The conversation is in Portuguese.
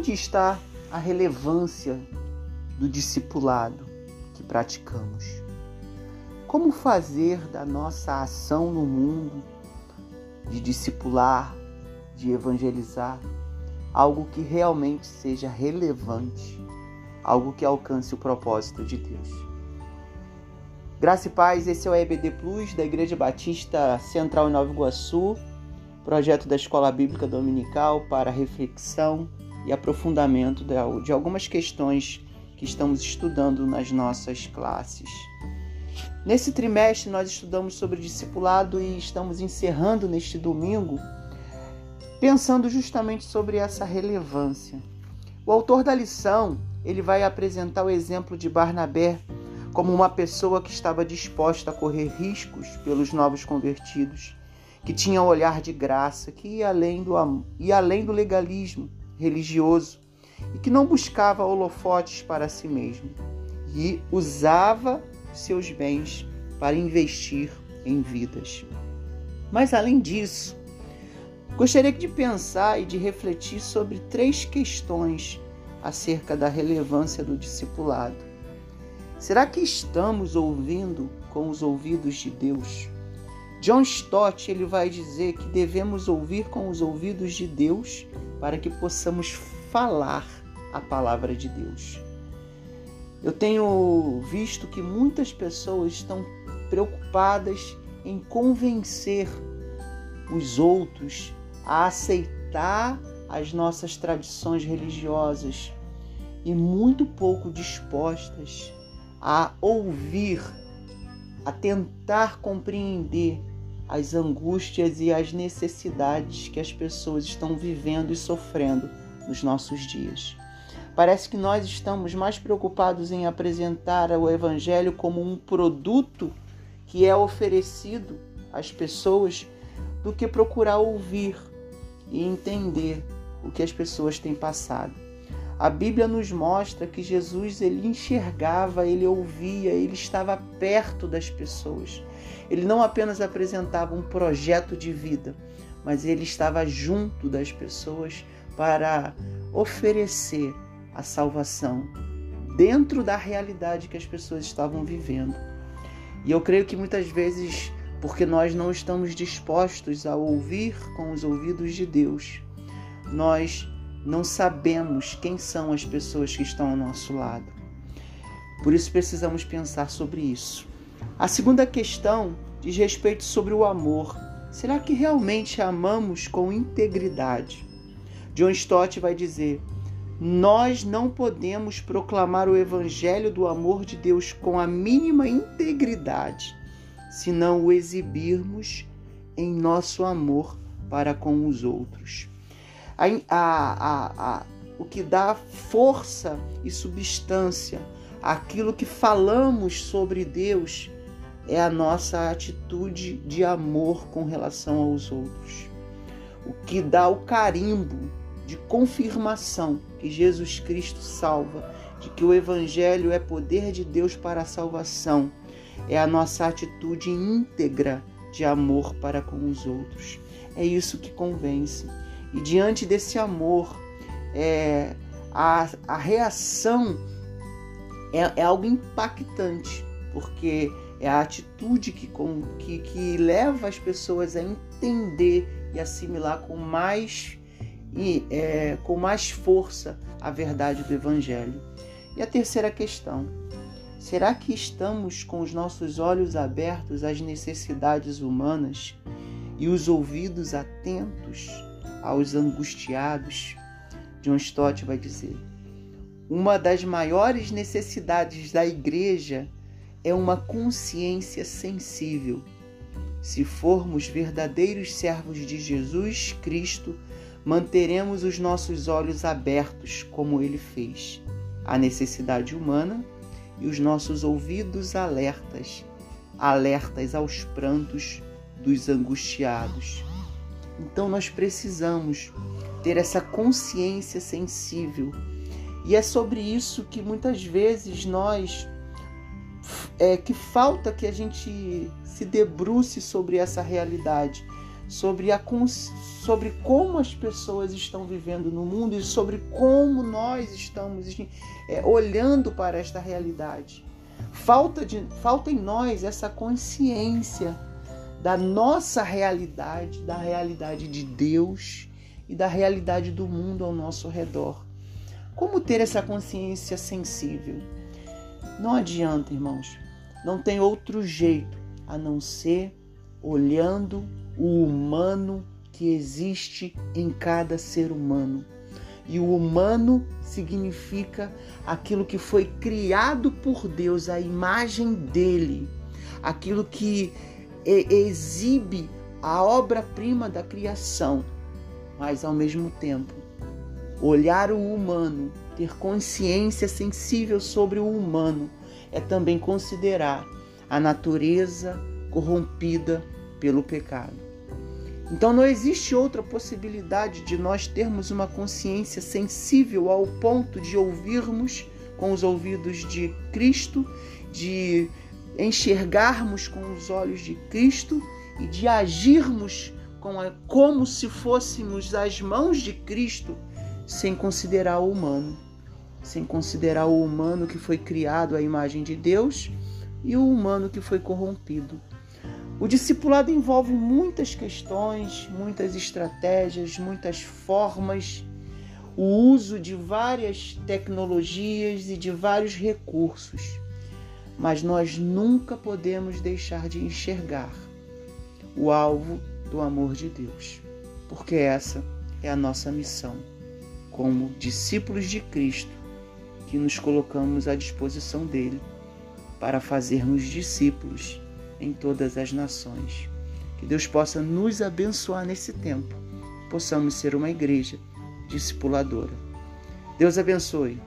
Onde está a relevância do discipulado que praticamos? Como fazer da nossa ação no mundo de discipular, de evangelizar, algo que realmente seja relevante, algo que alcance o propósito de Deus? Graça e paz, esse é o EBD Plus da Igreja Batista Central em Nova Iguaçu, projeto da Escola Bíblica Dominical para reflexão e aprofundamento de algumas questões que estamos estudando nas nossas classes. Nesse trimestre, nós estudamos sobre discipulado e estamos encerrando neste domingo pensando justamente sobre essa relevância. O autor da lição, ele vai apresentar o exemplo de Barnabé como uma pessoa que estava disposta a correr riscos pelos novos convertidos, que tinha um olhar de graça, que ia além do, ia além do legalismo religioso e que não buscava holofotes para si mesmo e usava seus bens para investir em vidas. Mas além disso, gostaria de pensar e de refletir sobre três questões acerca da relevância do discipulado. Será que estamos ouvindo com os ouvidos de Deus? John Stott ele vai dizer que devemos ouvir com os ouvidos de Deus para que possamos falar a palavra de Deus. Eu tenho visto que muitas pessoas estão preocupadas em convencer os outros a aceitar as nossas tradições religiosas e muito pouco dispostas a ouvir, a tentar compreender as angústias e as necessidades que as pessoas estão vivendo e sofrendo nos nossos dias. Parece que nós estamos mais preocupados em apresentar o Evangelho como um produto que é oferecido às pessoas do que procurar ouvir e entender o que as pessoas têm passado. A Bíblia nos mostra que Jesus ele enxergava, ele ouvia, ele estava perto das pessoas. Ele não apenas apresentava um projeto de vida, mas ele estava junto das pessoas para oferecer a salvação dentro da realidade que as pessoas estavam vivendo. E eu creio que muitas vezes, porque nós não estamos dispostos a ouvir com os ouvidos de Deus, nós não sabemos quem são as pessoas que estão ao nosso lado. Por isso precisamos pensar sobre isso. A segunda questão diz respeito sobre o amor. Será que realmente amamos com integridade? John Stott vai dizer: Nós não podemos proclamar o evangelho do amor de Deus com a mínima integridade, se não o exibirmos em nosso amor para com os outros a, a, a, o que dá força e substância àquilo que falamos sobre Deus é a nossa atitude de amor com relação aos outros. O que dá o carimbo de confirmação que Jesus Cristo salva, de que o Evangelho é poder de Deus para a salvação, é a nossa atitude íntegra de amor para com os outros. É isso que convence. E diante desse amor, é, a, a reação é, é algo impactante, porque é a atitude que, com, que, que leva as pessoas a entender e assimilar com mais, e, é, com mais força a verdade do Evangelho. E a terceira questão: será que estamos com os nossos olhos abertos às necessidades humanas e os ouvidos atentos aos angustiados, John Stott vai dizer: uma das maiores necessidades da igreja é uma consciência sensível. Se formos verdadeiros servos de Jesus Cristo, manteremos os nossos olhos abertos, como ele fez, à necessidade humana e os nossos ouvidos alertas, alertas aos prantos dos angustiados. Então nós precisamos ter essa consciência sensível. E é sobre isso que muitas vezes nós é que falta que a gente se debruce sobre essa realidade, sobre, a, sobre como as pessoas estão vivendo no mundo e sobre como nós estamos é, olhando para esta realidade. Falta, de, falta em nós essa consciência da nossa realidade, da realidade de Deus e da realidade do mundo ao nosso redor. Como ter essa consciência sensível? Não adianta, irmãos. Não tem outro jeito a não ser olhando o humano que existe em cada ser humano. E o humano significa aquilo que foi criado por Deus, a imagem dele, aquilo que exibe a obra-prima da criação, mas ao mesmo tempo olhar o humano, ter consciência sensível sobre o humano, é também considerar a natureza corrompida pelo pecado. Então não existe outra possibilidade de nós termos uma consciência sensível ao ponto de ouvirmos com os ouvidos de Cristo, de enxergarmos com os olhos de Cristo e de agirmos a, como se fôssemos as mãos de Cristo, sem considerar o humano, sem considerar o humano que foi criado à imagem de Deus e o humano que foi corrompido. O discipulado envolve muitas questões, muitas estratégias, muitas formas, o uso de várias tecnologias e de vários recursos mas nós nunca podemos deixar de enxergar o alvo do amor de Deus, porque essa é a nossa missão como discípulos de Cristo, que nos colocamos à disposição dele para fazermos discípulos em todas as nações. Que Deus possa nos abençoar nesse tempo, possamos ser uma igreja discipuladora. Deus abençoe.